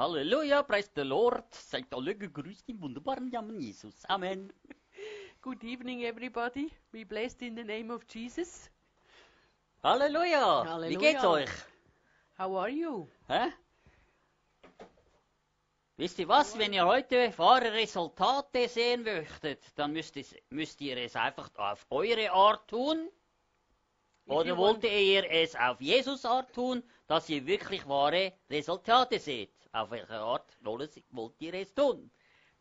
Halleluja, praise the Lord. Seid alle gegrüßt im wunderbaren Namen Jesus. Amen. Good evening, everybody. Be blessed in the name of Jesus. Halleluja. Wie Halleluja. geht's euch? How are you? Hä? Wisst ihr was? Wenn ihr heute wahre Resultate sehen möchtet, dann müsst, es, müsst ihr es einfach auf eure Art tun. Oder wollt ihr es auf Jesus Art tun, dass ihr wirklich wahre Resultate seht? Auf welche Art wollt wollt ihr es tun?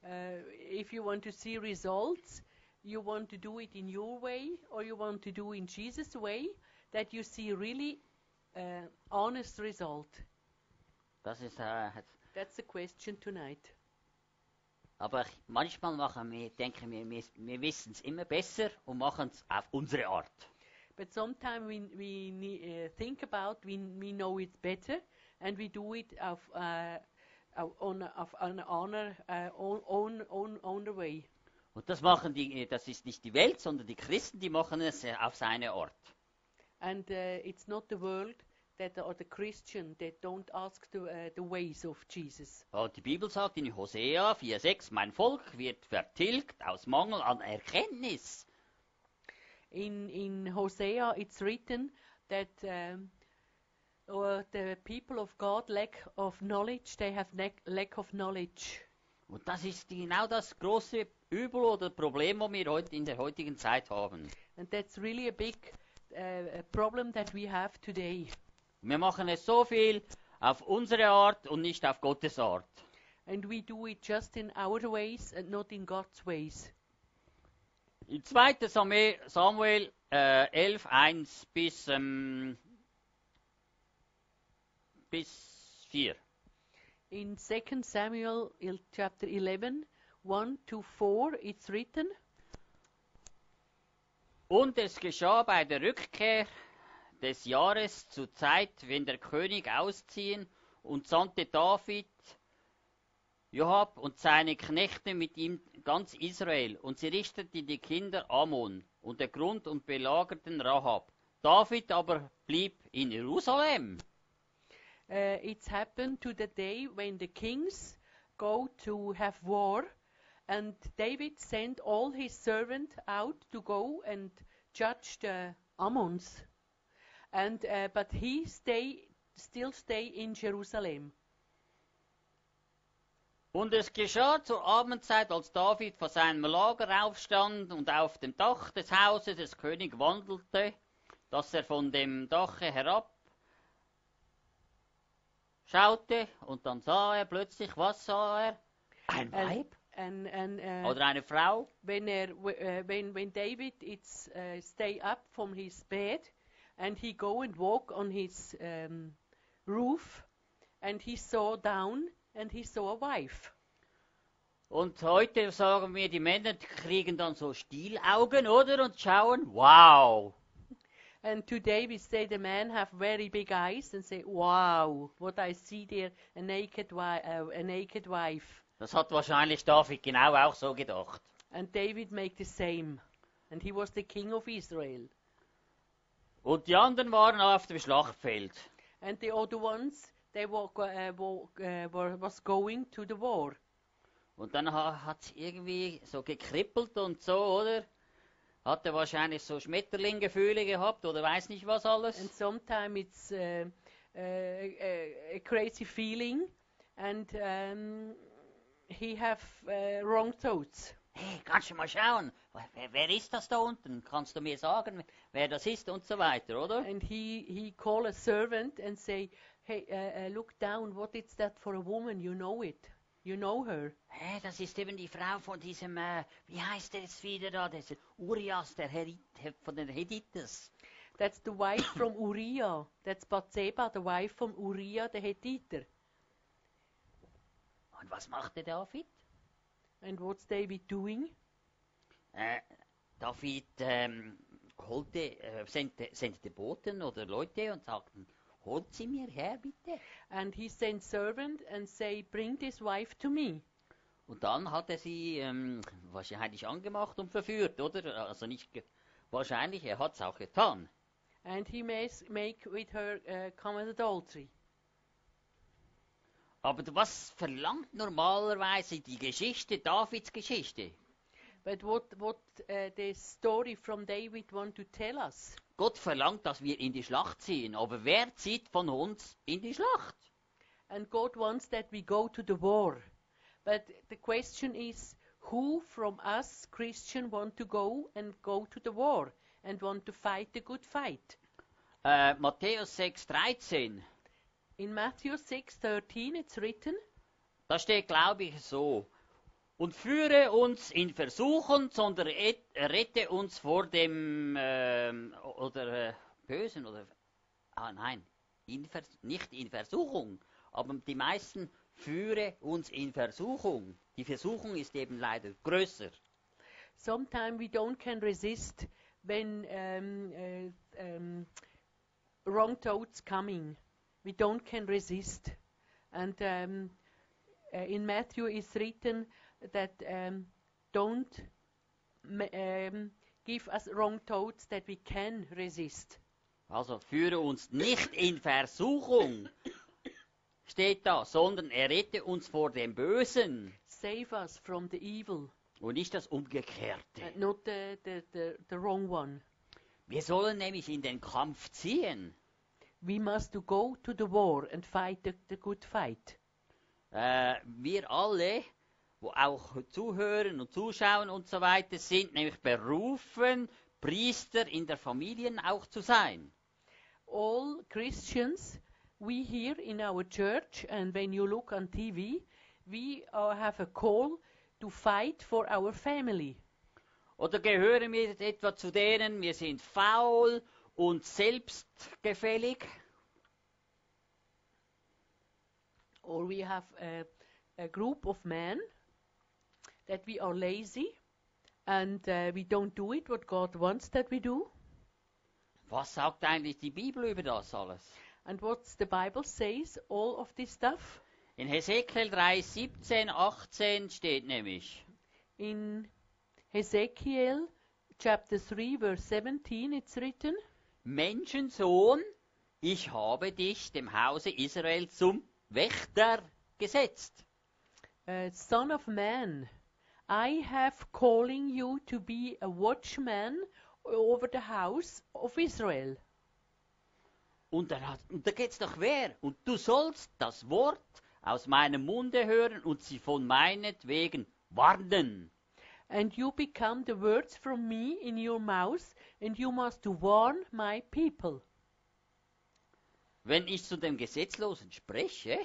Uh, if you want to see results, you want to do it in your way, or you want to do in Jesus' way, that you see really uh, honest result. Das ist, äh, That's the question tonight. aber manchmal machen wir, denken wir, wir, wir wissen es immer besser und machen es auf unsere Art. But sometimes we, we uh, think about we, we know it better, and we do it of, uh, on, of an honor uh, on, on, on, on the way. Und das machen die, das ist nicht die Welt, sondern die Christen, die machen es äh, auf seine Art. And uh, it's not the world that or the Christian that don't ask the, uh, the ways of Jesus. Und die Bibel sagt in Hosea 4,6, mein Volk wird vertilgt aus Mangel an Erkenntnis. In in Hosea, it's written that um, or the people of God lack of knowledge. They have lack, of knowledge. Und das ist genau das große Übel oder Problem, das wir heute in der heutigen Zeit haben. And that's really a big uh, problem that we have today. Wir machen es so viel auf unsere Art und nicht auf Gottes Art. And we do it just in our ways and not in God's ways. In 2. Samuel, Samuel äh, 11, 1 bis, ähm, bis 4. In 2 Samuel chapter 11, 1 to 4, it's written, Und es geschah bei der Rückkehr des Jahres zur Zeit, wenn der König ausziehen und sandte David, Joab und seine Knechte mit ihm ganz Israel, und sie richteten die Kinder Ammon und der Grund und belagerten Rahab. David aber blieb in Jerusalem. Uh, it's happened to the day when the kings go to have war, and David sent all his servants out to go and judge the Ammons, and uh, but he stay still stay in Jerusalem. Und es geschah zur Abendzeit, als David vor seinem Lager aufstand und auf dem Dach des Hauses des Königs wandelte, dass er von dem Dache herab schaute und dann sah er plötzlich, was sah er? Ein Weib And and uh, oder eine Frau. when er, w- uh, when when David it's uh, stay up from his bed and he go and walk on his um, roof and he saw down and he saw a wife Und heute sagen wir, die Männer kriegen dann so Stielaugen, oder? Und schauen, wow. And today we say the men have very big eyes and say wow what I see there a naked uh, a naked wife Das hat wahrscheinlich David genau auch so gedacht. and David make the same and he was the king of Israel Und die anderen waren auf dem Schlachtfeld. and the other ones they were, uh, wo- uh, were was going to the war Und dann ha, hat es irgendwie so gekribbelt und so, oder? Hat er wahrscheinlich so Schmetterlinggefühle gehabt oder weiß nicht was alles. and sometimes it's uh, uh, a, a crazy feeling and um, he have uh, wrong thoughts Hey, kannst du mal schauen? Wer, wer ist das da unten? Kannst du mir sagen, wer das ist und so weiter, oder? and he he call a servant and say hey uh, uh, look down what is that for a woman you know it you know her. Hey, das ist eben die Frau von diesem, äh, wie heißt der jetzt wieder da, dieser Urias, der Herit, von den Hedites. that's the wife from Uriah. That's Bathsheba the wife from Uriah the Hittiter Und was machte David? and what's David doing? Äh, David ähm, holte, äh, sendete, sendete Boten oder Leute und sagten, holt sie mir her, bitte. and he sent servant and say bring this wife to me Und dann hat er sie ähm, wahrscheinlich angemacht und verführt, oder? Also nicht wahrscheinlich, er hat es auch getan. and he make with her uh, common adultery. Aber was verlangt normalerweise die Geschichte, Davids Geschichte? But what, what uh, the story from David want to tell us? Gott verlangt, dass wir in die Schlacht ziehen. Aber wer zieht von uns in die Schlacht? And God wants that we go to the war. But the question is, who from us Christian want to go and go to the war and want to fight the good fight? Äh, Matthäus 6,13. In Matthew 6:13 it's written, Da steht, glaube ich, so. Und führe uns in Versuchen, sondern et- rette uns vor dem ähm, oder äh, Bösen oder ah nein, in nicht in Versuchung, aber die meisten führe uns in Versuchung. Die Versuchung ist eben leider größer. sometimes we don't can resist when um, uh, um, wrong thoughts coming. We don't can resist. And um, uh, in Matthew is written that don't um, give us wrong thoughts that we can resist. Also führe uns nicht in Versuchung, steht da, sondern errette uns vor dem Bösen Save us from the evil und nicht das Umgekehrte. and not the, the, the, the wrong one. Wir sollen nämlich in den Kampf ziehen. We must to go to the war and fight the, the good fight. Äh, wir alle, wo auch zuhören und zuschauen und so weiter, sind nämlich berufen, Priester in der Familie auch zu sein. all Christians, we here in our church, and when you look on TV, we uh, have a call to fight for our family. Oder gehören wir etwa zu denen, wir sind faul und selbstgefällig? Or we have a, a group of men that we are lazy and uh, we don't do it what God wants that we do. Was sagt eigentlich die Bibel über das alles? And what's the Bible says, all of this stuff? In Hesekiel 3, 17, 18 steht nämlich, In Ezekiel chapter 3, verse 17, it's written, Menschensohn, ich habe dich dem Hause Israel zum Wächter gesetzt. Uh, Son of man, I have calling you to be a watchman over the house of Israel. Und, er hat, und da geht's doch wer? Und du sollst das Wort aus meinem Munde hören und sie von meinetwegen warnen. And you become the words from me in your mouth, and you must warn my people. Wenn ich zu dem Gesetzlosen spreche,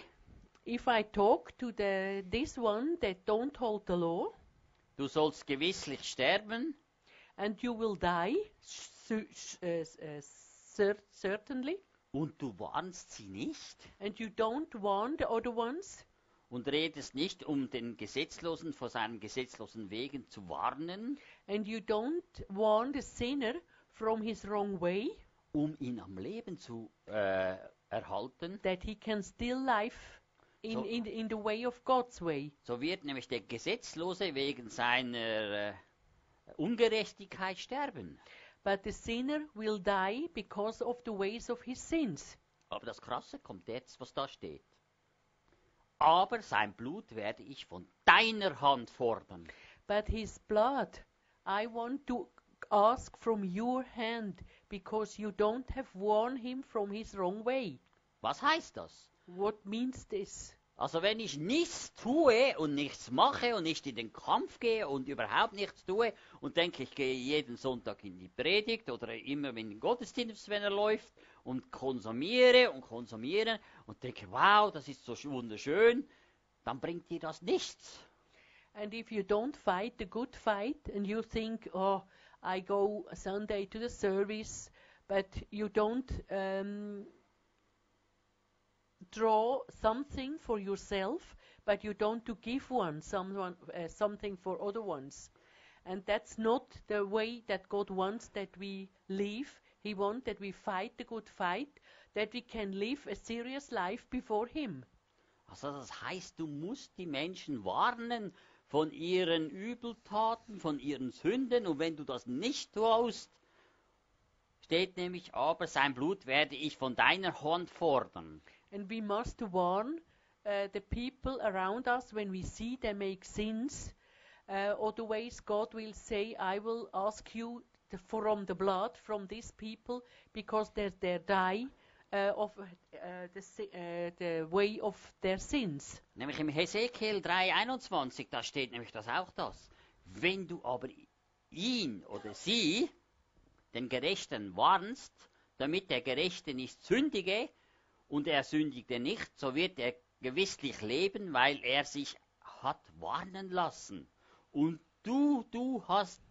If I talk to the this one that don't hold the law, du sollst gewisslich sterben, and you will die, uh, cer- certainly, und du warnst sie nicht? And you don't warn the other ones, und redest nicht, um den Gesetzlosen vor seinen gesetzlosen Wegen zu warnen, and you don't warn the sinner from his wrong way, um ihn am Leben zu äh, erhalten, that he can still live in, So- in, in the way of God's way. so wird nämlich der Gesetzlose wegen seiner äh, Ungerechtigkeit sterben. But the sinner will die because of the ways of his sins. Aber das Krasse kommt jetzt, was da steht. Aber sein Blut werde ich von deiner Hand fordern. But his blood I want to ask from your hand because you don't have warned him from his wrong way. Was heißt das? What means this? Also wenn ich nichts tue und nichts mache und nicht in den Kampf gehe und überhaupt nichts tue und denke, ich gehe jeden Sonntag in die Predigt oder immer in den Gottesdienst, wenn er läuft und konsumiere und konsumiere und denke, wow, das ist so sch- wunderschön, dann bringt dir das nichts. And if you don't fight the good fight and you think, oh, I go Sunday to the service, but you don't um, draw something for yourself, but you don't to give one someone uh, something for other ones, and that's not the way that God wants that we live. He wants that we fight the good fight, that we can live a serious life before Him. Also das heißt, du musst die Menschen warnen von ihren Übeltaten, von ihren Sünden und wenn du das nicht tust, steht nämlich, aber sein Blut werde ich von deiner Hand fordern. And we must warn uh, the people around us when we see them make sins, uh, ways God will say, I will ask you the, from the blood from these people because they they die uh, of uh, the, uh, the way of their sins. Nämlich im Hesekiel 3,21, da steht nämlich das auch das. Wenn du aber ihn oder sie, den Gerechten, warnst, damit der Gerechte nicht sündige und er sündigte nicht, so wird er gewisslich leben, weil er sich hat warnen lassen. Und du, du hast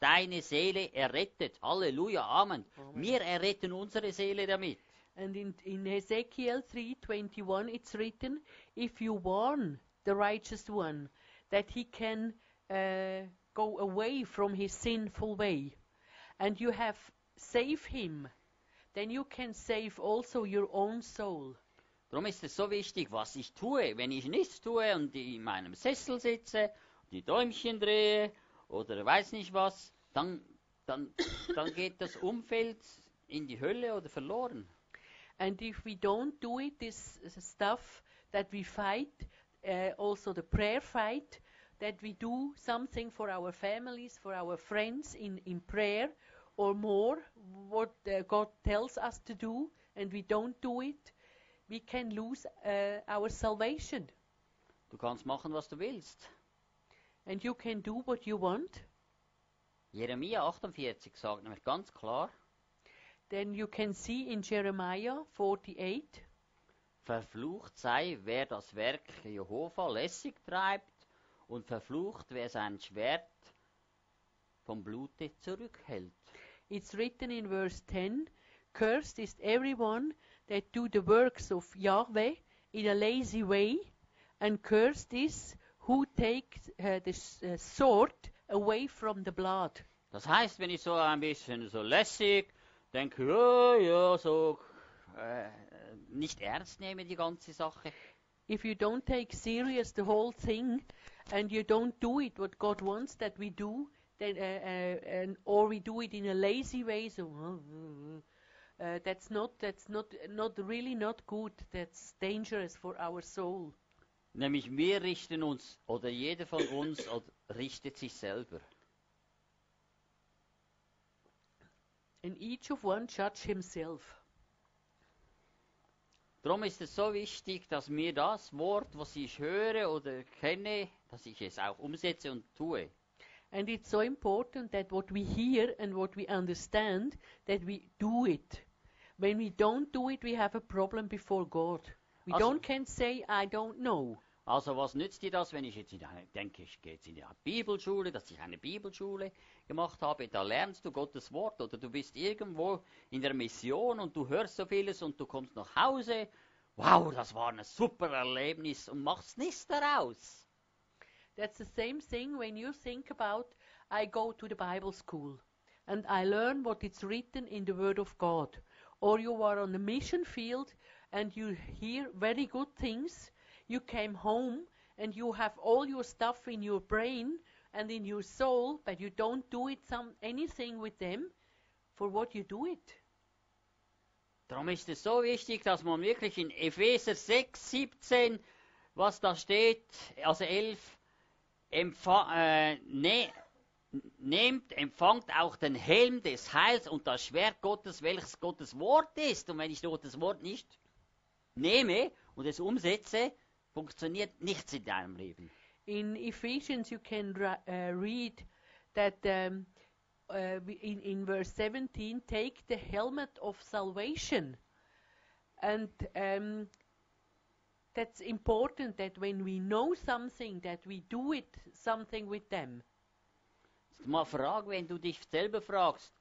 deine Seele errettet. Halleluja, Amen. Wir erretten unsere Seele damit. And in, in Ezekiel 3:21 it's written, if you warn the righteous one that he can uh, go away from his sinful way, and you have saved him, then you can save also your own soul. Darum ist es so wichtig, was ich tue. Wenn ich nichts tue und in meinem Sessel sitze, die Däumchen drehe oder weiß nicht was, dann, dann, dann geht das Umfeld in die Hölle oder verloren. And if we don't do it, this stuff that we fight, uh, also the prayer fight, that we do something for our families, for our friends in, in prayer, or more, what uh, God tells us to do, and we don't do it, we can lose uh, our salvation. Du kannst machen, was du willst. And you can do what you want, Jeremia 48 sagt nämlich ganz klar, then you can see in Jeremiah 48 verflucht sei, wer das Werk Jehova lässig treibt und verflucht, wer sein Schwert vom Blute zurückhält. It's written in verse 10 Cursed is everyone that do the works of Yahweh in a lazy way, and cursed is who takes uh, the uh, sword away from the blood. Das heißt, wenn ich so ein bisschen so lässig denke, ja, ja, so äh, nicht ernst nehme die ganze Sache, If you don't take serious the whole thing, and you don't do it what God wants that we do, then uh, uh, and or we do it in a lazy way, so uh, that's not that's not not really not good. That's dangerous for our soul. nämlich wir richten uns oder jeder von uns richtet sich selber. And each of one judge himself. Darum ist es so wichtig, dass mir das Wort, was ich höre oder kenne, dass ich es auch umsetze und tue. And it's so important that what we hear and what we understand, that we do it. When we don't do it, we have a problem before God. We Also- don't can say, I don't know. Also was nützt dir das, wenn ich jetzt in eine, denke, ich gehe jetzt in die Bibelschule, dass ich eine Bibelschule gemacht habe, da lernst du Gottes Wort oder du bist irgendwo in der Mission und du hörst so vieles und du kommst nach Hause, wow, das war ein super Erlebnis und machst nichts daraus. That's the same thing when you think about, I go to the Bible school and I learn what is written in the Word of God. Or you are on the mission field and you hear very good things. You came home and you have all your stuff in your brain and in your soul, but you don't do it some anything with them. For what you do it? Darum ist es so wichtig, dass man wirklich in Epheser 6, 17, was da steht, also 11, empfa äh, ne nehmt, empfangt auch den Helm des Heils und das Schwert Gottes, welches Gottes Wort ist. Und wenn ich Gottes Wort nicht nehme und es umsetze, funktioniert nichts in deinem Leben. In Ephesians, you can uh, read that um, uh, we- in, in verse 17, take the helmet of salvation. And um, that's important that when we know something, that we do it something with them. Jetzt mal frag, wenn du dich selber fragst,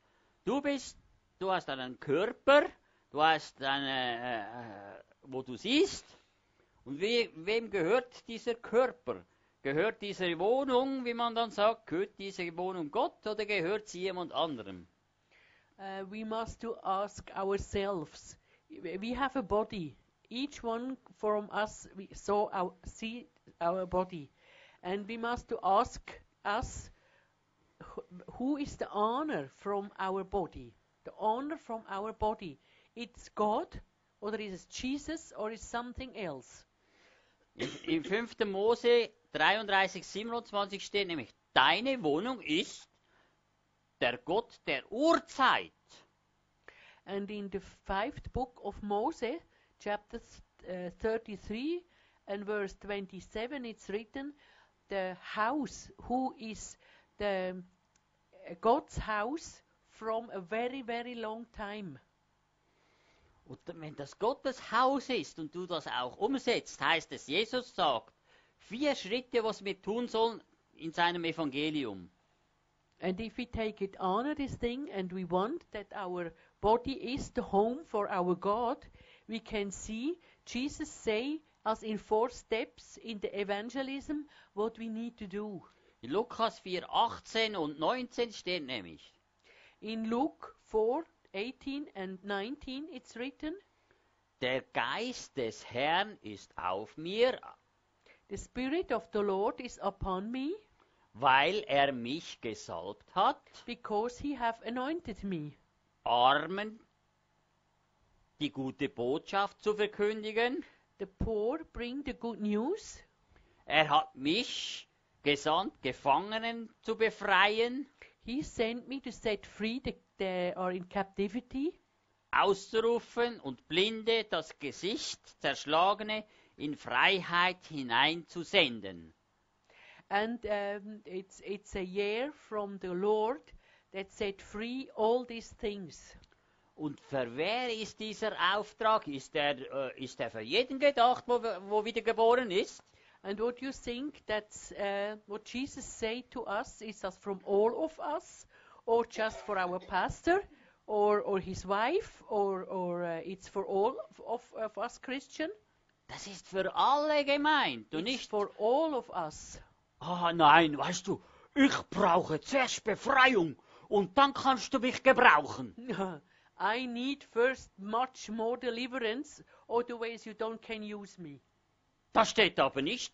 du bist, du hast einen Körper, du hast eine, äh, wo du siehst, und we, wem gehört dieser Körper? Gehört diese Wohnung, wie man dann sagt, gehört diese Wohnung Gott oder gehört sie jemand anderem? Uh, we must to ask ourselves. We have a body. Each one from us we saw our, see our body, and we must to ask us who is the honor from our body. The honor from our body. It's God, or is it Jesus, or is something else? Im, Im 5. Mose 33, 27 steht nämlich, deine Wohnung ist der Gott der Urzeit. And in the fifth book of Moses, chapter uh, 33 and verse 27, it's written, the house who is the uh, God's house from a very, very long time. Und wenn das Gottes Haus ist und du das auch umsetzt, heißt es, Jesus sagt, vier Schritte, was wir tun sollen in seinem Evangelium. And if we take it honor this thing and we want that our body is the home for our God, we can see Jesus say us in four steps in the evangelism what we need to do. In Lukas 4, 18 und 19 steht nämlich, In Luke 4, 18 and 19 it's written, der Geist des Herrn ist auf mir, The Spirit of the Lord is upon me, weil er mich gesalbt hat, because he hath anointed me, Armen die gute Botschaft zu verkündigen. the poor bring the good news. Er hat mich gesandt, Gefangenen zu befreien, He sent me to set free the, the are in captivity, auszurufen und Blinde das Gesicht, Zerschlagene in Freiheit hineinzusenden. and um, it's it's a year from the Lord that set free all these things. Und für wer ist dieser Auftrag? Ist der, äh, ist der für jeden gedacht, wo, wo wieder geboren ist? And what you think that's uh, what Jesus said to us is that from all of us, or just for our pastor, or or his wife, or or uh, it's for all of, of, of us Christian? Das ist für alle gemeint und It's nicht for all of us. Ah nein, weißt du, ich brauche zuerst Befreiung und dann kannst du mich gebrauchen. I need first much more deliverance, otherwise you don't can use me. Das steht aber nicht.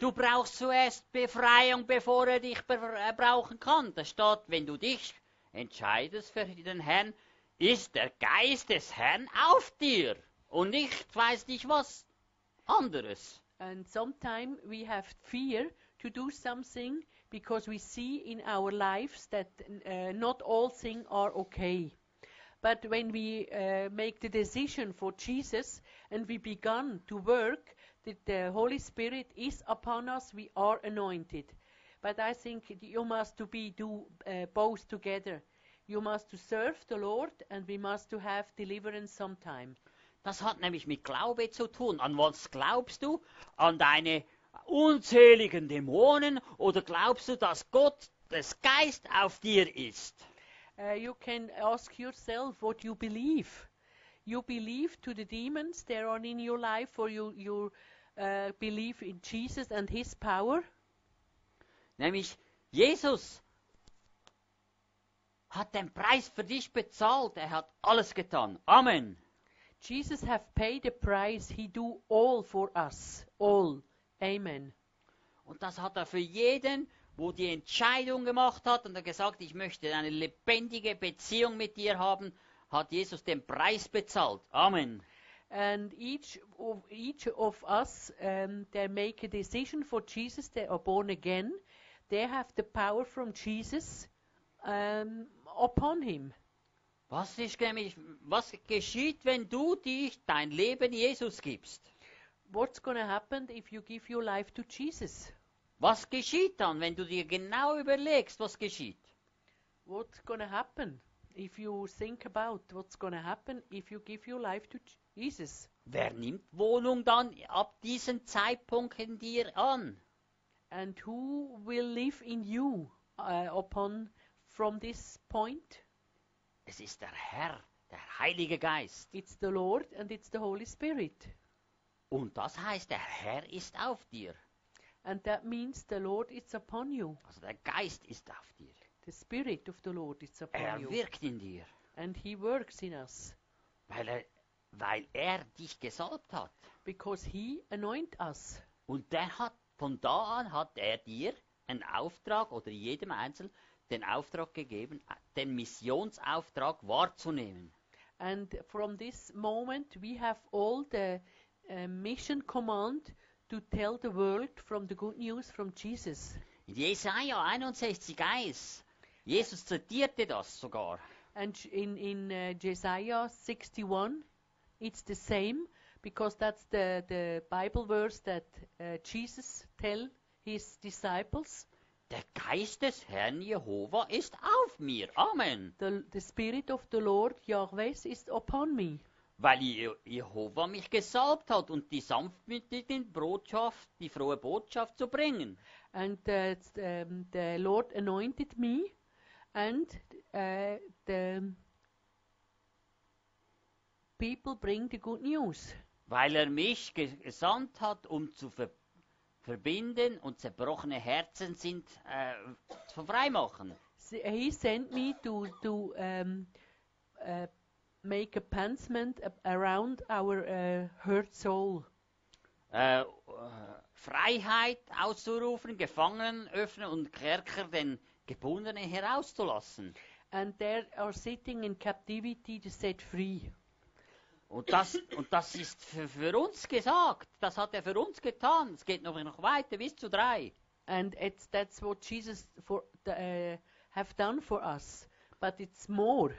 Du brauchst zuerst Befreiung, bevor er dich äh, brauchen kann. Da steht, wenn du dich entscheidest für den Herrn, ist der Geist des Herrn auf dir und nicht weiß nicht was anderes. And sometimes we have fear to do something because we see in our lives that uh, not all things are okay. But when we uh, make the decision for Jesus and we begun to work, that the Holy Spirit is upon us, we are anointed. But I think you must to be do uh, both together. You must to serve the Lord and we must to have deliverance sometime. Das hat nämlich mit Glaube zu tun. An was glaubst du? An deine unzähligen Dämonen oder glaubst du, dass Gott des Geist auf dir ist? Uh, you can ask yourself what you believe. You believe to the demons that are in your life, or you you uh, believe in Jesus and His power. Nämlich Jesus hat den Preis für dich bezahlt. Er hat alles getan. Amen. Jesus have paid the price. He do all for us. All. Amen. Und das hat er für jeden, wo die Entscheidung gemacht hat und er gesagt, ich möchte eine lebendige Beziehung mit dir haben, hat Jesus den Preis bezahlt. Amen. And each of each of us, um, they make a decision for Jesus. They are born again. They have the power from Jesus um, upon him. Was, ist was geschieht, wenn du dich dein Leben Jesus gibst? What's going to happen if you give your life to Jesus? Was geschieht dann, wenn du dir genau überlegst, was geschieht? What's to happen if you think about what's to happen if you give your life to Jesus? Wer nimmt Wohnung dann ab diesem Zeitpunkt in dir an? And who will live in you uh, upon from this point? Es ist der Herr, der Heilige Geist. It's the Lord and it's the Holy Spirit. Und das heißt, der Herr ist auf dir. And that means the Lord is upon you. Also der Geist ist auf dir. The Spirit of the Lord is upon Er you. wirkt in dir, And He works in us weil er, weil er dich gesalbt hat. because He anoint us. Und der hat, von da an hat er dir einen Auftrag oder jedem Einzelnen den Auftrag gegeben, den Missionsauftrag wahrzunehmen. And from this moment, we have all the uh, mission command to tell the world from the good news from Jesus. In Jesaja 61,1, Jesus zitierte das sogar. And in, in uh, Jesaja 61, it's the same because that's the, the Bible verse that uh, Jesus tell his disciples. Der Geist des Herrn Jehova ist auf mir. Amen. The, the Spirit of the Lord Yahweh is upon me, Weil Je- Jehova mich gesalbt hat und die sanftmütigen Botschaft, die frohe Botschaft zu bringen. and uh, um, the Lord anointed me, and uh, the people bring the good news. Weil er mich ge- gesandt hat, um zu ver verbinden und zerbrochene Herzen sind äh, zu freimachen. He sent me to to um, uh, make a pansement around our uh, hurt soul. Äh, äh, Freiheit auszurufen, Gefangenen öffnen und Kerker den Gebundenen herauszulassen. and they are sitting in captivity to set free. Und das, und das ist für, für uns gesagt. Das hat er für uns getan. Es geht noch, noch weiter bis zu drei. And it's that's what Jesus for uh, have done for us. But it's more.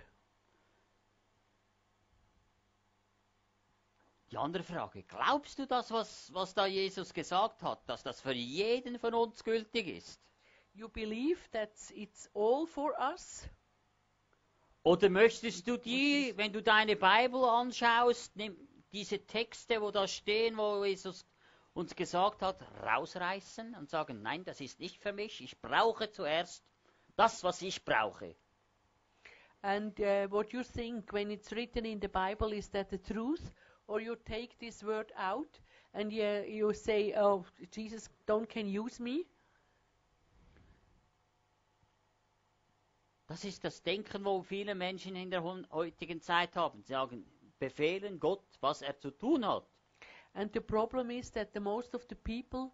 Die andere Frage, glaubst du das, was, was da Jesus gesagt hat, dass das für jeden von uns gültig ist? You believe that it's all for us, Oder möchtest du die, wenn du deine Bibel anschaust, diese Texte, wo da stehen, wo Jesus uns gesagt hat, rausreißen und sagen, nein, das ist nicht für mich, ich brauche zuerst das, was ich brauche. and uh, what you think when it's written in the Bible is that the truth, or you take this word out and you, you say, "Oh, Jesus, don't can use me." Das ist das Denken, wo viele Menschen in der heutigen Zeit haben. Sie sagen, befehlen Gott, was er zu tun hat. And the problem is that the most of the people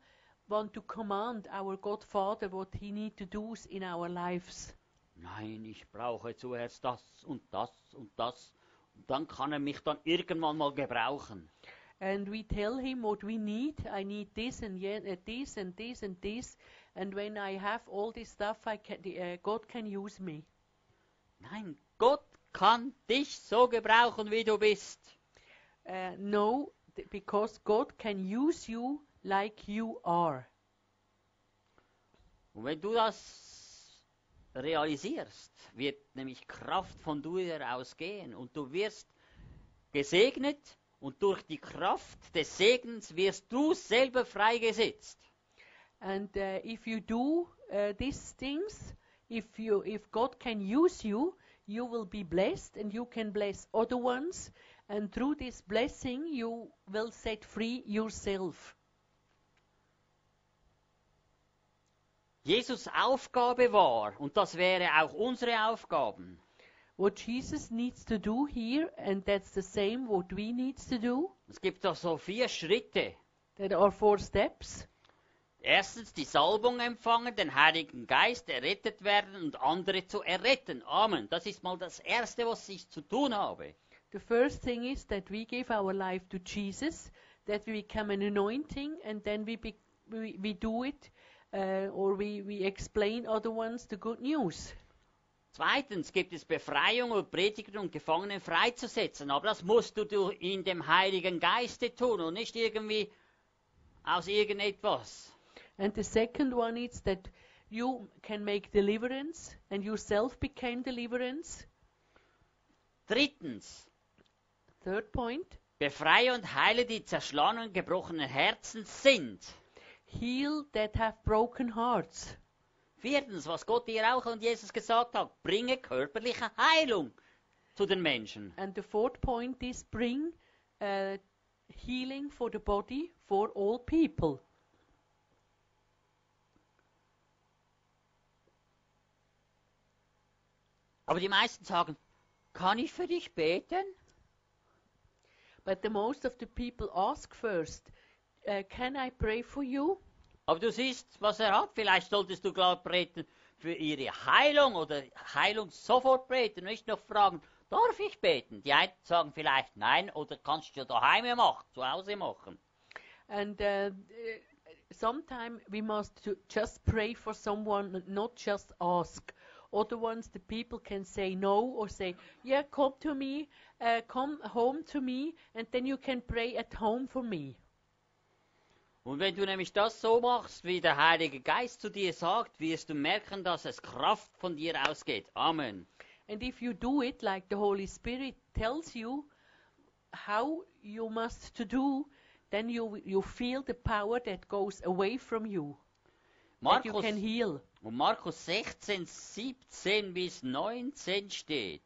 want to command our God Father what He need to do in our lives. Nein, ich brauche zuerst das und das und das. Dann kann er mich dann irgendwann mal gebrauchen. And we tell Him what we need. I need this and uh, this and this and this. And when I have all this stuff, I can, uh, God can use me. Nein, Gott kann dich so gebrauchen, wie du bist. Uh, no, because God can use you like you are. Und wenn du das realisierst, wird nämlich Kraft von dir ausgehen und du wirst gesegnet und durch die Kraft des Segens wirst du selber freigesetzt. And uh, if you do uh, these things, if you if God can use you, you will be blessed, and you can bless other ones. And through this blessing, you will set free yourself. Jesus Aufgabe war, und das wäre auch unsere Aufgaben, What Jesus needs to do here, and that's the same what we needs to do. es gibt da so vier Schritte. There are four steps. Erstens die Salbung empfangen, den Heiligen Geist errettet werden und andere zu erretten. Amen. Das ist mal das Erste, was ich zu tun habe. The first thing is that we give our life to Jesus, that we become an anointing, and then we be, we, we do it, Uh, or we, we explain other ones the good news. Zweitens gibt es Befreiung und Predigen und um Gefangenen freizusetzen. Aber das musst du in dem Heiligen Geiste tun und nicht irgendwie aus irgendetwas. And the second one is that you can make deliverance, and yourself became deliverance. Drittens, Third point, befreie und heile die zerschlagenen, gebrochenen Herzen sind. Heal that have broken hearts. Viertens, was Gott dir auch und Jesus gesagt hat, bringe körperliche Heilung zu den Menschen. And the fourth point is bring uh, healing for the body for all people. Aber die meisten sagen, kann ich für dich beten? But the most of the people ask first, uh, can I pray for you? Aber du siehst, was er hat. Vielleicht solltest du klar beten für ihre Heilung oder Heilung sofort beten, nicht noch fragen, darf ich beten? Die einen sagen vielleicht nein oder kannst du daheim machen, zu Hause machen. And uh, sometimes we must just pray for someone, not just ask. Other ones, the people can say no or say, "Yeah, come to me, uh, come home to me, and then you can pray at home for me." Und wenn du nämlich das so machst, wie der Heilige Geist zu dir sagt, wirst du merken, dass es Kraft von dir ausgeht. Amen. And if you do it like the Holy Spirit tells you how you must to do, then you you feel the power that goes away from you, that you Markus, can heal. und Markus 16, 17 bis 19 steht.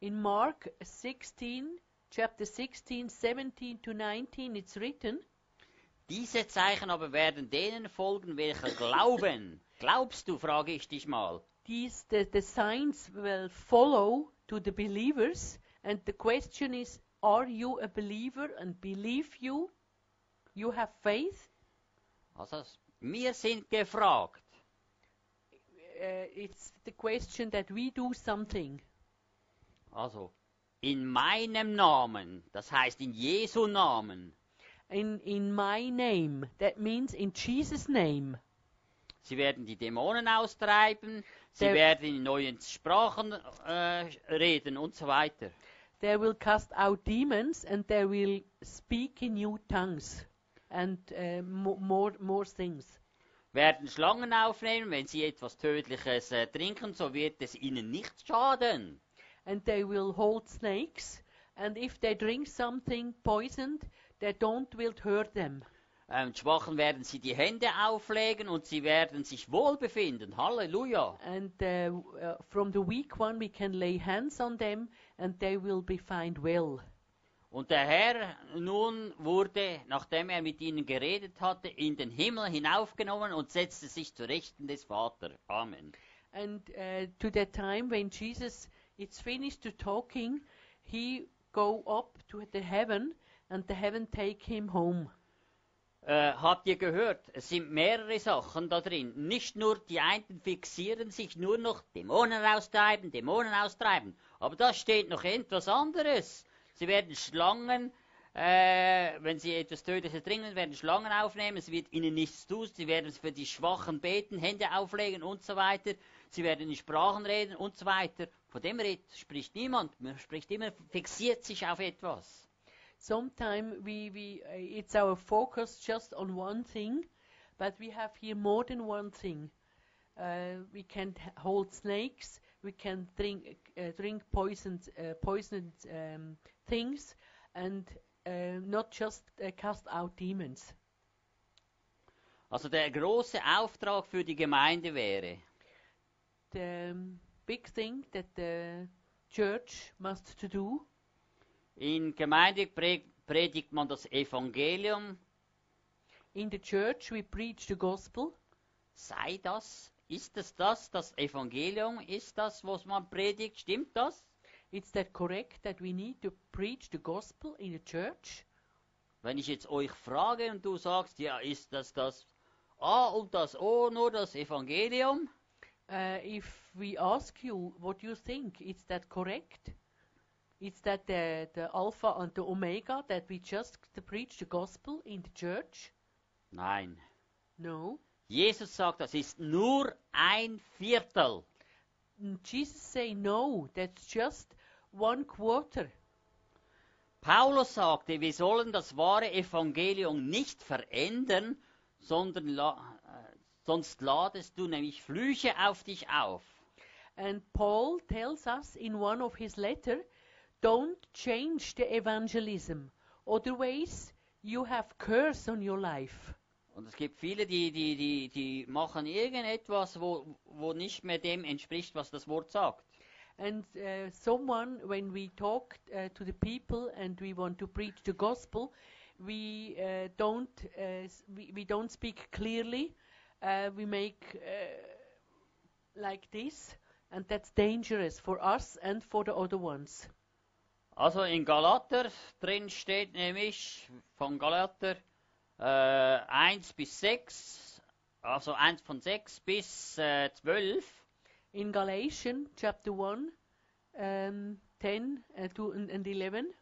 In Mark 16, chapter 16, 17 to 19, it's written, Diese Zeichen aber werden denen folgen, welche glauben. Glaubst du, frage ich dich mal. these the, the signs will follow to the believers, and the question is, are you a believer and believe you? You have faith? Also, wir sind gefragt. Uh, it's the question that we do something. Also, in meinem Namen, das heißt in Jesu Namen. In, in my name, that means in Jesus' name. Sie werden die Dämonen austreiben, sie Der- werden in neuen Sprachen äh, reden und so weiter. They will cast out demons and they will speak in new tongues and uh, mo- more, more things. Werden Schlangen aufnehmen, wenn sie etwas Tödliches äh, trinken, so wird es ihnen nicht schaden. And they will hold snakes, and if they drink something poisoned, they don't will hurt them. Ähm, die Schwachen werden sie die Hände auflegen und sie werden sich wohl befinden. Halleluja. And uh, uh, from the weak one, we can lay hands on them, and they will be find well. Und der Herr nun wurde, nachdem er mit ihnen geredet hatte, in den Himmel hinaufgenommen und setzte sich zu Rechten des Vaters. Amen. And uh, to that time when Jesus is finished to talking, he go up to the heaven, and the heaven take him home. Äh, habt ihr gehört? Es sind mehrere Sachen da drin. Nicht nur die einen fixieren sich nur noch Dämonen austreiben, Dämonen austreiben. Aber da steht noch etwas anderes. Sie werden Schlangen, äh, wenn sie etwas Tödliches trinken, werden Schlangen aufnehmen. Es wird ihnen nichts tun. Sie werden für die Schwachen beten, Hände auflegen und so weiter. Sie werden in Sprachen reden und so weiter. Von dem Red spricht niemand. Man spricht immer, fixiert sich auf etwas. Sometimes we, we uh, it's our focus just on one thing, but we have here more than one thing. Uh, we can hold snakes. We can drink uh, drink poisoned uh, poisoned um, things, and uh, not just uh, cast out demons. Also der große Auftrag für die Gemeinde wäre, The um, big thing that the church must to do In Gemeinde pre- predigt man das Evangelium. in the church, we preach the gospel. Sei das? Ist es das, das Evangelium? Ist das, was man predigt? Stimmt das? It's that correct that we need to preach the gospel in the church? Wenn ich jetzt euch frage und du sagst, ja, ist das das A und das O nur das Evangelium? Uh, if we ask you what you think, is that correct? Is that the, the Alpha and the Omega that we just preach the gospel in the church? Nein. No. Jesus sagt, das ist nur ein Viertel. Jesus say no. That's just one quarter. Paulus sagte, wir sollen das wahre Evangelium nicht verändern, sondern la äh, sonst ladest du nämlich Flüche auf dich auf. And Paul tells us in one of his letter, don't change the evangelism. Otherwise, you have curse on your life. Und es gibt viele, die, die, die, die machen irgendetwas, wo, wo nicht mehr dem entspricht, was das Wort sagt. And uh, someone, when we talk uh, to the people and we want to preach the gospel, we uh, don't uh, we, we don't speak clearly. Uh, we make uh, like this, and that's dangerous for us and for the other ones. Also in Galater drin steht nämlich von Galater äh, 1 bis 6, also 1 von 6 bis äh, 12. In Galatians chapter one, um, ten uh, to and and eleven.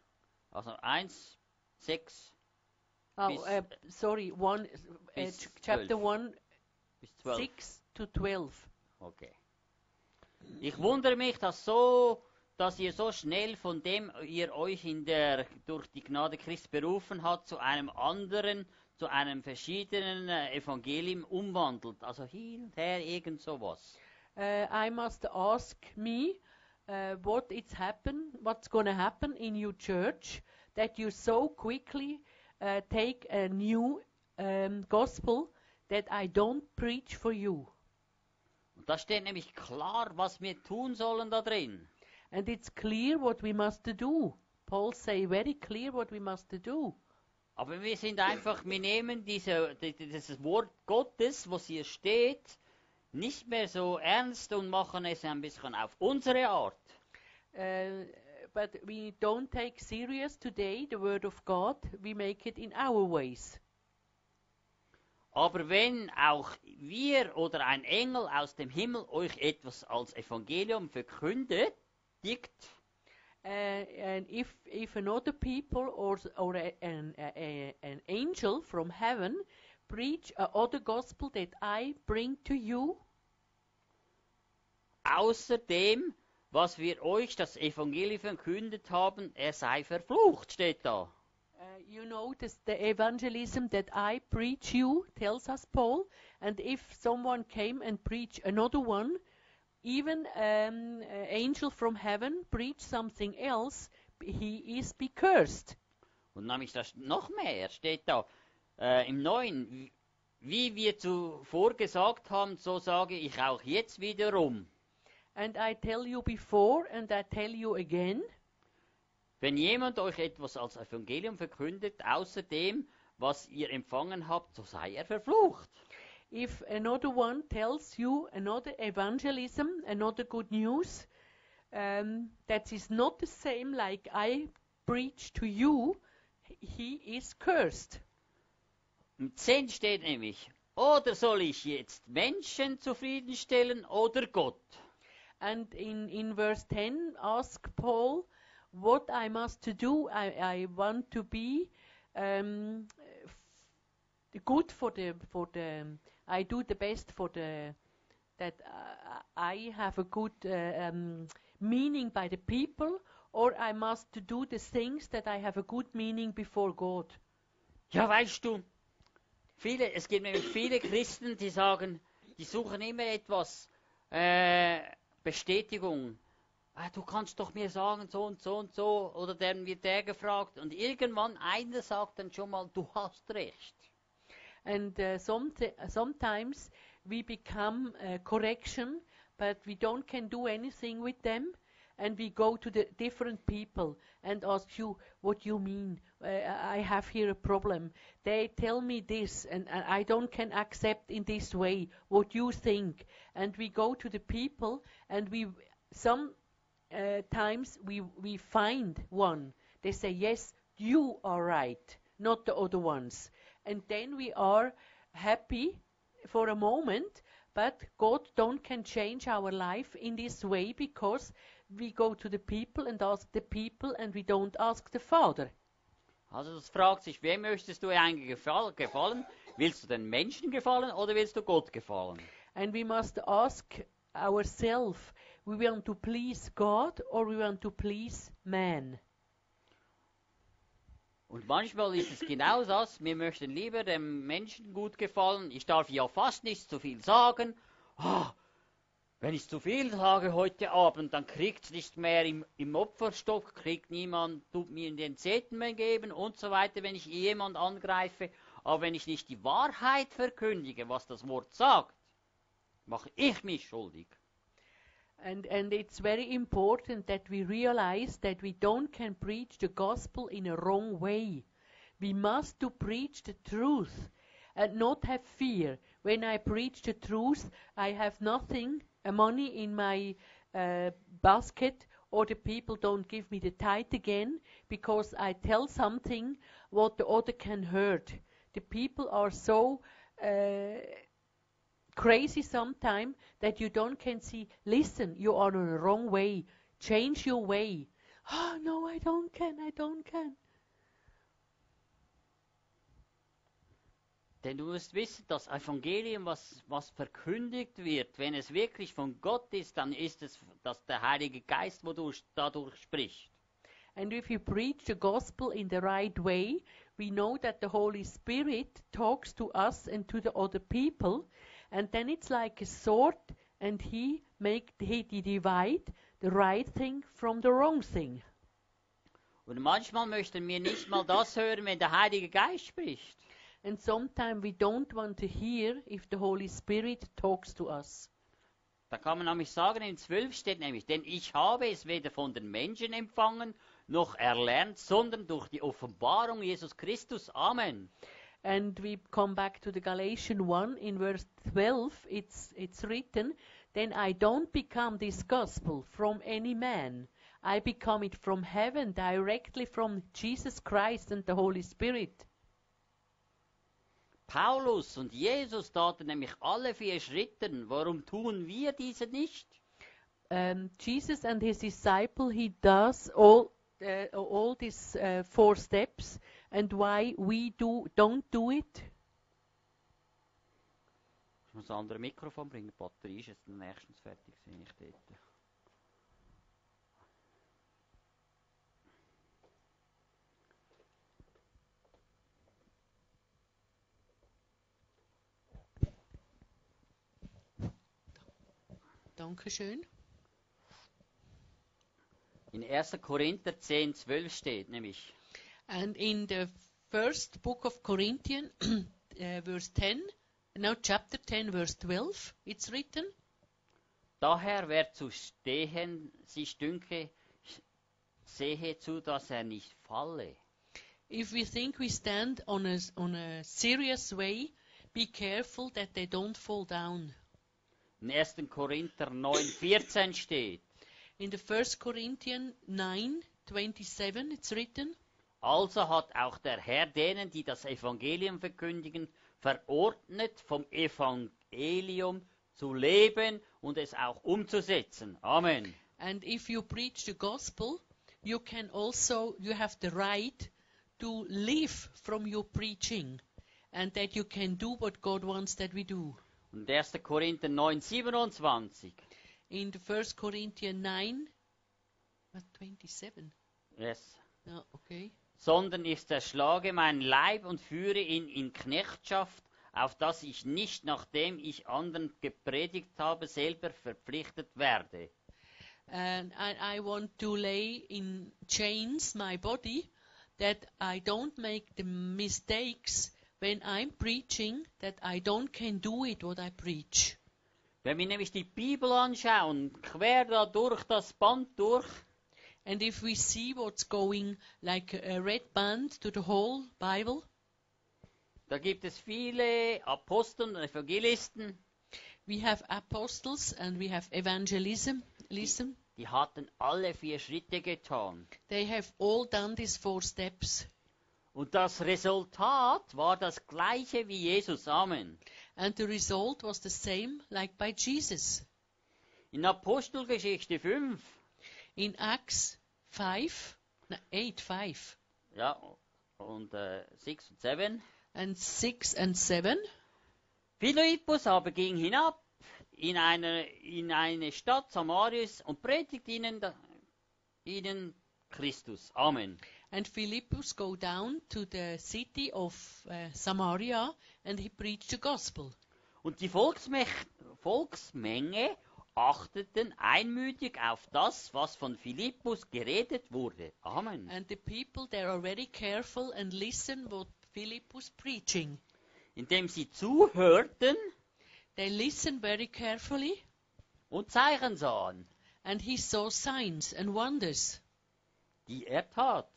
Also 1, 6 Oh, bis, uh, sorry, one, uh, chapter 1, bis 12. 6 to 12. Okay. Ich wundere mich, dass so, dass ihr so schnell von dem ihr euch in der durch die Gnade Christi berufen hat zu einem anderen, zu einem verschiedenen äh, Evangelium umwandelt. Also hin und her irgend sowas. Uh, I must ask me uh, what it's happen, what's going to happen in your church that you so quickly uh, take a new um, gospel that I don't preach for you. Und da steht nämlich klar, was wir tun sollen da drin. And it's clear what we must do. Paul say very clear what we must do. Aber wir sind einfach, wir nehmen diese, die- die- dieses Wort Gottes, was hier steht, nicht mehr so ernst und machen es ein bisschen auf unsere Art. Uh, but we don't take serious today the word of God. We make it in our ways. Aber wenn auch wir oder ein Engel aus dem Himmel euch etwas als Evangelium verkündet, Uh, and if if another people or or a, an a, an angel from heaven preach other gospel that I bring to you, außerdem, was wir euch das Evangelium verkündet haben, er sei verflucht, steht da. uh, you notice the evangelism that I preach you, tells us Paul. And if someone came and preach another one, even an angel from heaven preach something else, he is be cursed. Und nämlich das noch mehr steht da äh, im Neuen. Wie wir zuvor gesagt haben, so sage ich auch jetzt wiederum. And I tell you before, and I tell you again. Wenn jemand euch etwas als Evangelium verkündet, außer dem, was ihr empfangen habt, so sei er verflucht. If another one tells you another evangelism, another good news, um, that is not the same like I preach to you, he is cursed. Im 10 steht nämlich, oder soll ich jetzt Menschen zufriedenstellen oder Gott? And in, in verse 10, ask Paul what I must to do. I, I want to be um, good for the for the. I do the best for the that uh, I have a good uh, um, meaning by the people, or I must do the things that I have a good meaning before God. Ja, weißt du, viele, es gibt nämlich viele Christen, die sagen, die suchen immer etwas, äh, Bestätigung. Ah, du kannst doch mir sagen, so und so und so, oder dann wird der gefragt, und irgendwann einer sagt dann schon mal, du hast recht. And uh, someti- sometimes we become uh, correction, but we don't can do anything with them, and we go to the different people and ask you what you mean. Uh, I have here a problem. They tell me this, and, and I don't can accept in this way what you think. And we go to the people, and we some uh, times we we find one. They say yes, you are right, not the other ones and then we are happy for a moment but god don't can change our life in this way because we go to the people and ask the people and we don't ask the father Also das fragt sich, wem möchtest du eigentlich gefall, gefallen? Willst du den Menschen gefallen oder willst du Gott gefallen? and we must ask ourselves we want to please god or we want to please man Und manchmal ist es genau das, wir möchten lieber dem Menschen gut gefallen. Ich darf ja fast nicht zu viel sagen. Ah, wenn ich zu viel sage heute Abend, dann kriegt es nicht mehr im, im Opferstock, kriegt niemand, tut mir den Zehnten mehr geben und so weiter, wenn ich jemand angreife. Aber wenn ich nicht die Wahrheit verkündige, was das Wort sagt, mache ich mich schuldig. And, and it's very important that we realize that we don't can preach the gospel in a wrong way. We must to preach the truth and not have fear. When I preach the truth, I have nothing, uh, money in my uh, basket, or the people don't give me the tithe again because I tell something what the other can hurt. The people are so uh, crazy sometime that you don't can see listen you are on the wrong way. Change your way. Oh no i don't can i don't can. Denn du musst wissen, das Evangelium, was, was verkündigt wird, wenn es wirklich von Gott ist, dann ist es dass der Heilige Geist, wodurch dadurch spricht. And if you preach the gospel in the right way, we know that the Holy Spirit talks to us and to the other people, and then it's like a sword, and he make he divide the right thing from the wrong thing. Und manchmal möchten wir nicht mal das hören, wenn der Heilige Geist spricht. And sometimes we don't want to hear if the Holy Spirit talks to us. Da kann man nämlich sagen, in 12 steht nämlich, denn ich habe es weder von den Menschen empfangen, noch erlernt, sondern durch die Offenbarung Jesus Christus. Amen. And we come back to the Galatian 1 in verse 12. It's, it's written, Then I don't become this gospel from any man. I become it from heaven, directly from Jesus Christ and the Holy Spirit. Paulus und Jesus taten nämlich alle vier Schritten. Warum tun wir diese nicht? Um, Jesus and his disciple, he does all, uh, all these uh, four steps. And why we do, don't do it? Ich muss ein anderes Mikrofon bringen. Die Batterie ist jetzt nächstens fertig, sehe ich dort. Dankeschön. In 1. Korinther 10, 12 steht nämlich, And in the first book of Corinthians, uh, verse 10, no, chapter 10, verse 12, it's written, daher wer zu stehen sich dünke, sehe zu, dass er nicht falle. If we think we stand on a, on a serious way, be careful that they don't fall down. In 1. Korinther 9, 14 steht, In the first Corinthians 9, 27, it's written, Also hat auch der Herr denen, die das Evangelium verkündigen, verordnet, vom Evangelium zu leben und es auch umzusetzen. Amen. And if you preach the gospel, you can also, you have the right to live from your preaching and that you can do what God wants that we do. Und 1. Korinther 9, 27. In the first Corinthians 9, what, 27? Yes. No, okay. Sondern ich zerschlage meinen Leib und führe ihn in Knechtschaft, auf dass ich nicht, nachdem ich anderen gepredigt habe, selber verpflichtet werde. And I, I want to lay in chains my body that I don't make the mistakes when I'm preaching, that I don't can do it what I preach. Wenn wir nämlich die Bibel anschauen, quer da durch das Band durch, And if we see what's going like a red band to the whole Bible, da gibt es viele Apostel und Evangelisten, we have apostles and we have evangelism. Listen, die hatten alle vier Schritte getan. they have all done these four steps. Und das Resultat war das gleiche wie Jesus. Amen. And the result was the same like by Jesus. In Apostelgeschichte 5, In Acts 5, no, 8, 5, ja, und äh, 6 und 7. and 6 and 7, Philippus aber ging hinab in eine, in eine Stadt Samarias und predigt ihnen, ihnen Christus. Amen. and Philippus go down to the city of uh, Samaria and he preached the gospel. Und die Volksmech Volksmenge achteten einmütig auf das, was von Philippus geredet wurde. Amen. And the people they are very careful and listen what Philip was preaching. Indem sie zuhörten They listen very carefully und Zeichen sahen, and he saw signs and wonders. die er tat.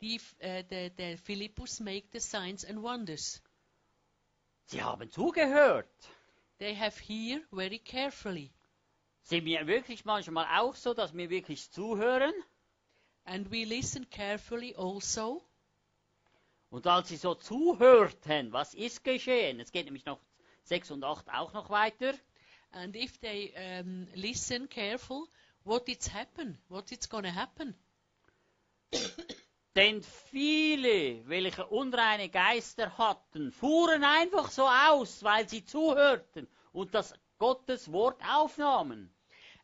The, uh, the, the Philippus make the signs and wonders. Sie haben zugehört. They have here very carefully. Sind wir wirklich manchmal auch so, dass wir wirklich zuhören? And we listen carefully also. Und als sie so zuhörten, was ist geschehen? Es geht nämlich noch 6 und 8 auch noch weiter. And if they um, listen careful, what it's happen, what it's gonna happen. Denn viele, welche unreine Geister hatten, fuhren einfach so aus, weil sie zuhörten und das Gottes Wort aufnahmen.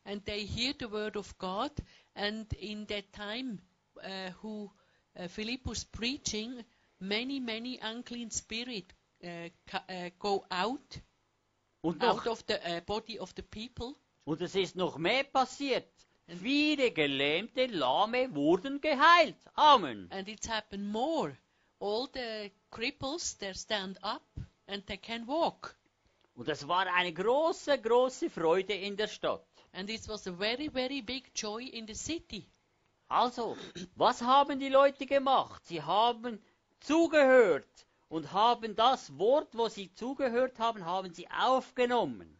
And they hear the word of God. And in that time, uh, who uh, Philip was preaching, many, many unclean spirit uh, uh, go out Und, out of the uh, body of the people. und es ist noch mehr passiert. Viele Gelähmte, Lahme wurden geheilt. Amen. And it's happened more. All the cripples, they stand up and they can walk. Und es war eine große, große Freude in der Stadt. And it was a very, very big joy in the city. Also, was haben die Leute gemacht? Sie haben zugehört und haben das Wort, wo sie zugehört haben, haben sie aufgenommen.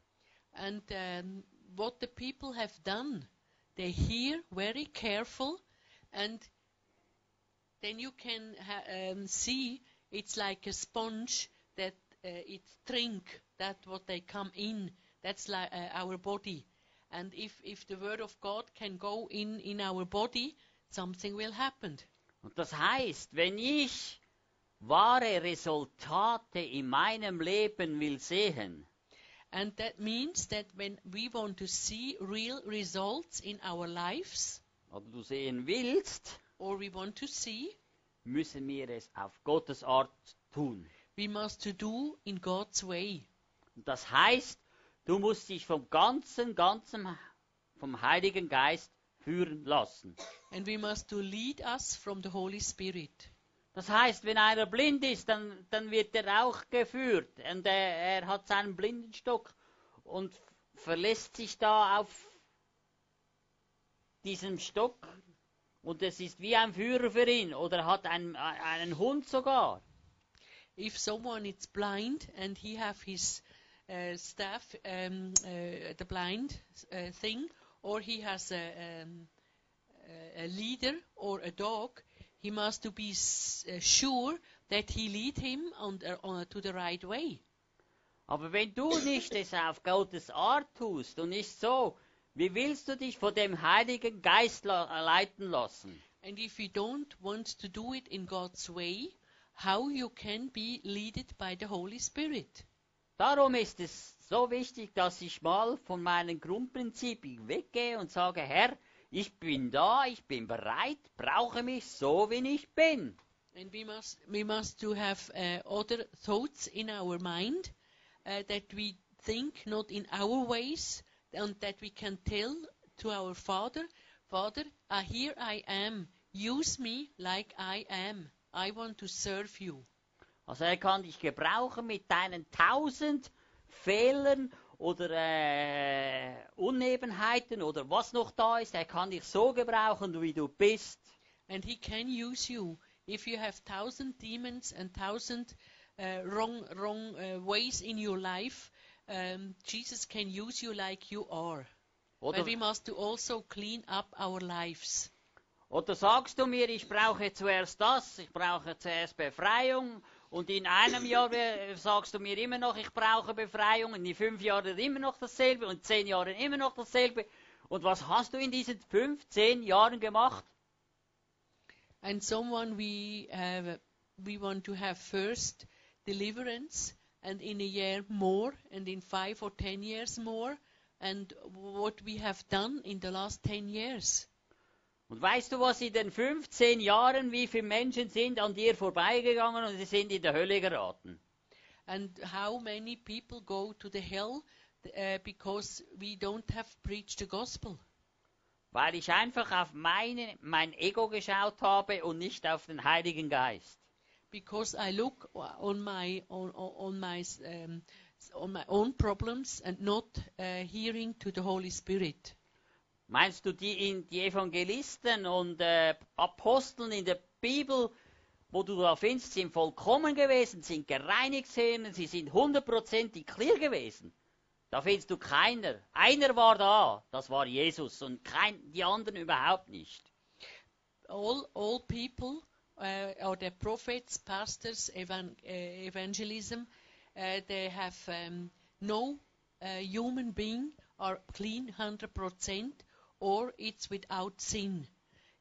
And um, what the people have done, they hear very careful, and then you can um, see it's like a sponge that uh, it drink that what they come in. That's like uh, our body. And if if the word of God can go in in our body, something will happen. Und das heißt, wenn ich wahre Resultate in meinem Leben will sehen, And that means that when we want to see real results in our lives, oder du sehen willst, or we want to see, müssen wir es auf Gottes Art tun. we must to do in God's way. Und das heißt, du musst dich vom ganzen, ganzen, vom Heiligen Geist führen lassen. And we must to lead us from the Holy Spirit. Das heißt, wenn einer blind ist, dann, dann wird er auch geführt. Und er, er hat seinen Blindenstock und verlässt sich da auf diesem Stock. Und es ist wie ein Führer für ihn. Oder hat einen, einen Hund sogar. If someone is blind and he have his uh, staff, um, uh, the blind uh, thing, or he has a, um, a leader or a dog, he must to be s- uh, sure that he lead him on, the, on to the right way. Aber wenn du nicht es auf Gottes Art tust und nicht so, wie willst du dich von dem Heiligen Geist la- leiten lassen? And if you don't want to do it in God's way, how you can be leaded by the Holy Spirit? Darum ist es so wichtig, dass ich mal von meinen Grundprinzipien weggehe und sage, Herr, ich bin da, ich bin bereit, brauche mich so, wie ich bin. And we must we must to have uh, other thoughts in our mind uh, that we think not in our ways, and that we can tell to our Father, Father, uh, here I am. Use me like I am. I want to serve you. Also er kann dich gebrauchen mit deinen tausend Fehlern oder äh, Unebenheiten oder was noch da ist. Er kann dich so gebrauchen, wie du bist. And He can use you if you have thousand demons and thousand uh, wrong wrong uh, ways in your life. Um, Jesus can use you like you are. Oder, But we must also clean up our lives. oder sagst du mir, ich brauche zuerst das, ich brauche zuerst Befreiung und in einem Jahr äh, sagst du mir immer noch, ich brauche Befreiung und in fünf Jahren immer noch dasselbe und zehn Jahren immer noch dasselbe. Und was hast du in diesen fünf, zehn Jahren gemacht? And someone we have, we want to have first deliverance, and in a year more, and in five or ten years more, and what we have done in the last ten years. Und weißt du, was in den 15 Jahren, wie viele Menschen sind an dir vorbeigegangen und sie sind in der Hölle geraten? And how many people go to the hell uh, because we don't have preached the gospel? Weil ich einfach auf meine, mein Ego geschaut habe und nicht auf den Heiligen Geist. Because I look on my on, on my um, on my own problems and not uh, hearing to the Holy Spirit. Meinst du, die, in, die Evangelisten und äh, Aposteln in der Bibel, wo du da findest, sind vollkommen gewesen, sind gereinigt gewesen, sie sind hundertprozentig clear gewesen? Da findest du keiner. Einer war da, das war Jesus und kein, die anderen überhaupt nicht. all all people uh, or the prophets, pastors, evan- uh, evangelism, uh, they have um, no uh, human being are clean hundred percent, or it's without sin.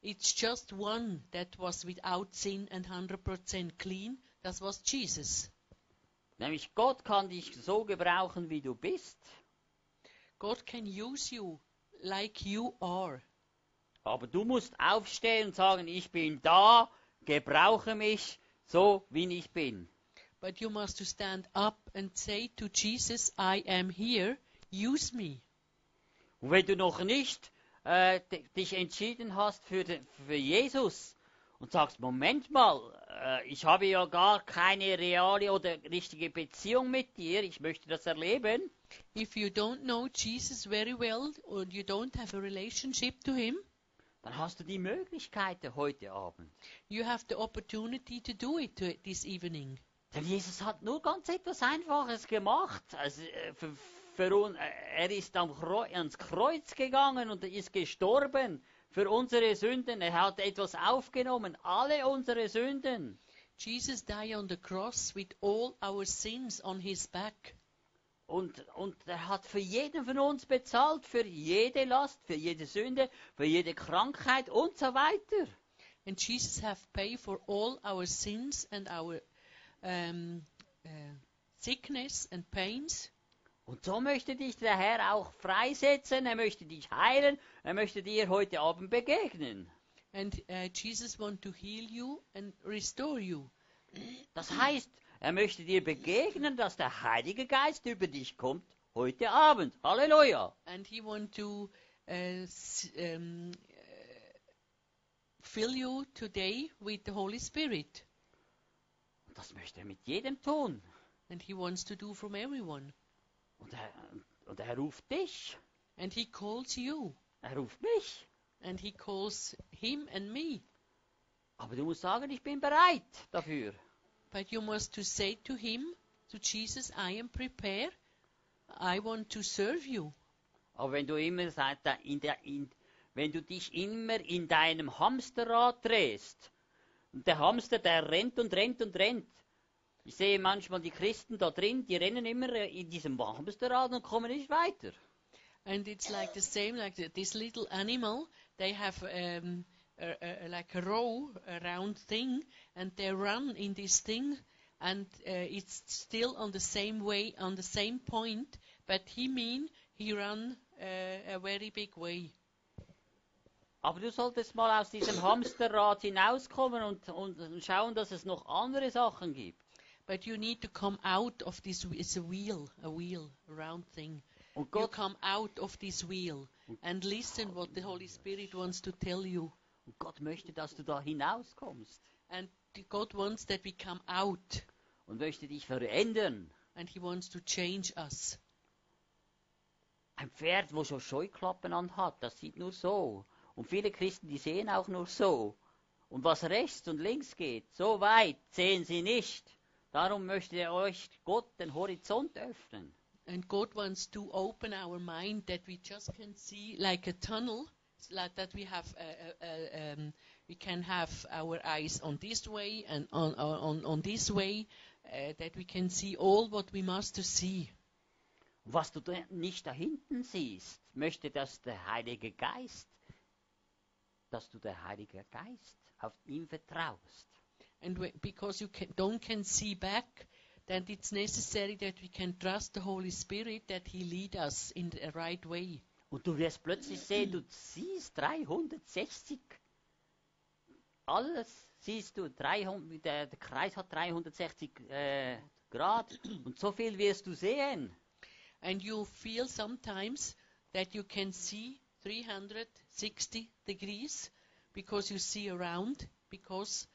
it's just one that was without sin and 100% clean. That was Jesus. Nämlich Gott kann dich so gebrauchen, wie du bist, God can use you like you are. aber du musst aufstehen und sagen, ich bin da, gebrauche mich so, wie ich bin. But you must to stand up and say to Jesus, I am here, use me. Und wenn du noch nicht äh, di- dich entschieden hast für, für Jesus und sagst, Moment mal, äh, ich habe ja gar keine reale oder richtige Beziehung mit dir, ich möchte das erleben, If you don't know Jesus very well or you don't have a relationship to him, dann hast du die Möglichkeit heute Abend. you have the opportunity to do it to this evening. Denn Jesus hat nur ganz etwas Einfaches gemacht. Also, äh, für, für un, äh, er ist ans Kreuz gegangen und er ist gestorben für unsere Sünden. Er hat etwas aufgenommen, alle unsere Sünden. Jesus died on the cross with all our sins on his back. Und, und er hat für jeden von uns bezahlt, für jede Last, für jede Sünde, für jede Krankheit und so weiter. And Jesus have paid for all our sins and our um, uh, sickness and pains. Und so möchte dich der Herr auch freisetzen, er möchte dich heilen, er möchte dir heute Abend begegnen. And uh, Jesus want to heal you and restore you. Das heißt, er möchte dir begegnen, dass der Heilige Geist über dich kommt heute Abend. Halleluja. And he want to uh, um, uh, fill you today with the Holy Spirit. Und das möchte er mit jedem tun. And he wants to do from everyone. Und er, und er ruft dich, And he calls you. er ruft mich. And he calls him and me. Aber du musst sagen, ich bin bereit dafür. But you must to say to him, to Jesus, I am prepared. I want to serve you. Aber wenn du immer in der, in, wenn du dich immer in deinem Hamsterrad drehst, und der Hamster, der rennt und rennt und rennt. Ich sehe manchmal die Christen da drin, die rennen immer äh, in diesem Hamsterrad und kommen nicht weiter. And it's like the same, like the, this little animal. They have um, a, a, like a row, a round thing, and they run in this thing, and uh, it's still on the same way, on the same point. But he mean he run uh, a very big way. Aber du solltest mal aus diesem Hamsterrad hinauskommen und, und, und schauen, dass es noch andere Sachen gibt. But you need to come out of this. It's a wheel, a wheel, a round thing. Und You Gott, come out of this wheel and listen what the Holy Spirit wants to tell you. und Gott möchte, dass du da hinauskommst And God wants that we come out, und möchte dich verändern. and He wants to change us. Ein Pferd, wo schon Scheuklappen anhat, das sieht nur so. Und viele Christen, die sehen auch nur so. Und was rechts und links geht, so weit sehen sie nicht. Darum möchte er euch Gott den Horizont öffnen. And God wants to open our mind that we just can see like a tunnel, like that we have, uh, uh, uh, um, we can have our eyes on this way and on on on this way, uh, that we can see all what we must to see. Was du da nicht da hinten siehst, möchte, dass der Heilige Geist, dass du der Heilige Geist auf ihn vertraust. And we, because you can, don't can see back, then it's necessary that we can trust the Holy Spirit that He lead us in the right way. Und du wirst plötzlich mm. sehen, du siehst 360. Alles siehst du. 300, der, der Kreis hat 360 äh, Grad. Und so viel wirst du sehen. And you feel sometimes that you can see 360 degrees because you see around, because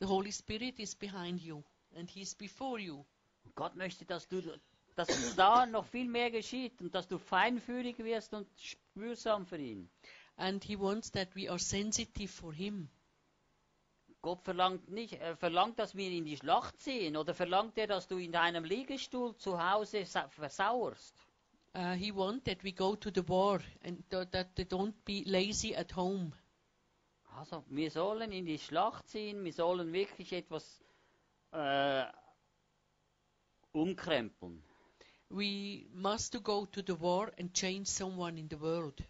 the Holy Spirit is behind you and He's before you. Gott möchte, dass du dass da noch viel mehr geschieht und dass du feinfühlig wirst und spürsam für ihn. And He wants that we are sensitive for Him. Gott verlangt nicht, er verlangt, dass wir in die Schlacht ziehen oder verlangt er, dass du in deinem Liegestuhl zu Hause sa- versauerst. Uh, he wants that we go to the war and th- that they don't be lazy at home. Also, wir sollen in die Schlacht ziehen, wir sollen wirklich etwas äh, umkrempeln. We must go to the war and change someone in the world.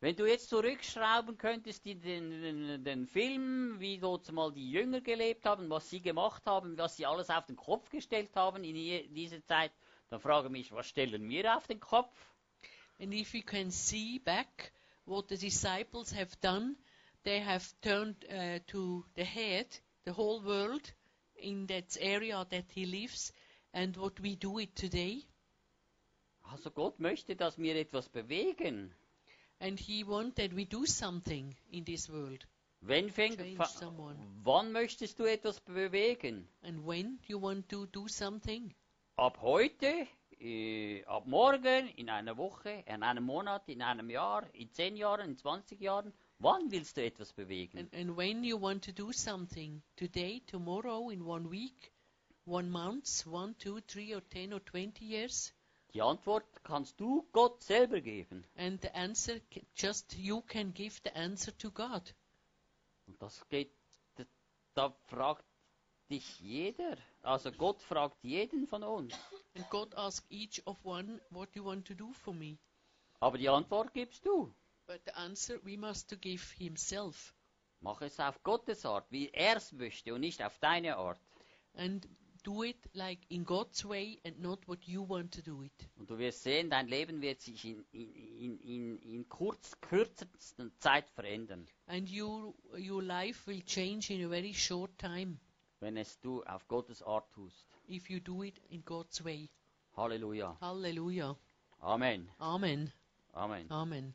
Wenn du jetzt zurückschrauben könntest in den, den, den Film, wie dort mal die Jünger gelebt haben, was sie gemacht haben, was sie alles auf den Kopf gestellt haben in je- dieser Zeit, dann frage ich mich, was stellen wir auf den Kopf? And if you can see back what the disciples have done, they have turned uh, to the head, the whole world, in that area that he lives, and what we do it today. Also Gott möchte, dass wir etwas bewegen. And he wants that we do something in this world. Wenn fängt, wann möchtest du etwas bewegen? And when do you want to do something? Ab heute, äh, ab morgen, in einer Woche, in einem Monat, in einem Jahr, in zehn Jahren, in 20 Jahren? Wann willst du etwas bewegen? And, and when you want to do something? Today, tomorrow, in one week, one month, one, two, three, or ten, or twenty years? Die Antwort kannst du Gott selber geben. And the answer, just you can give the answer to God. Und das geht, da, da fragt dich jeder. Also Gott fragt jeden von uns. And God asks each of one, what you want to do for me? Aber die Antwort gibst du. But the answer we must to give himself. Mach es auf Gottes Art, wie er es möchte und nicht auf deine Art. And do it like in God's way and not what you want to do it. Und du wirst sehen, dein Leben wird sich in, in, in, in, kurz, kürzester Zeit verändern, And you, your life will change in a very short time wenn es du auf Gottes Art tust. if you do it in God's way. Halleluja. Hallelujah. Amen. Amen. Amen. Amen.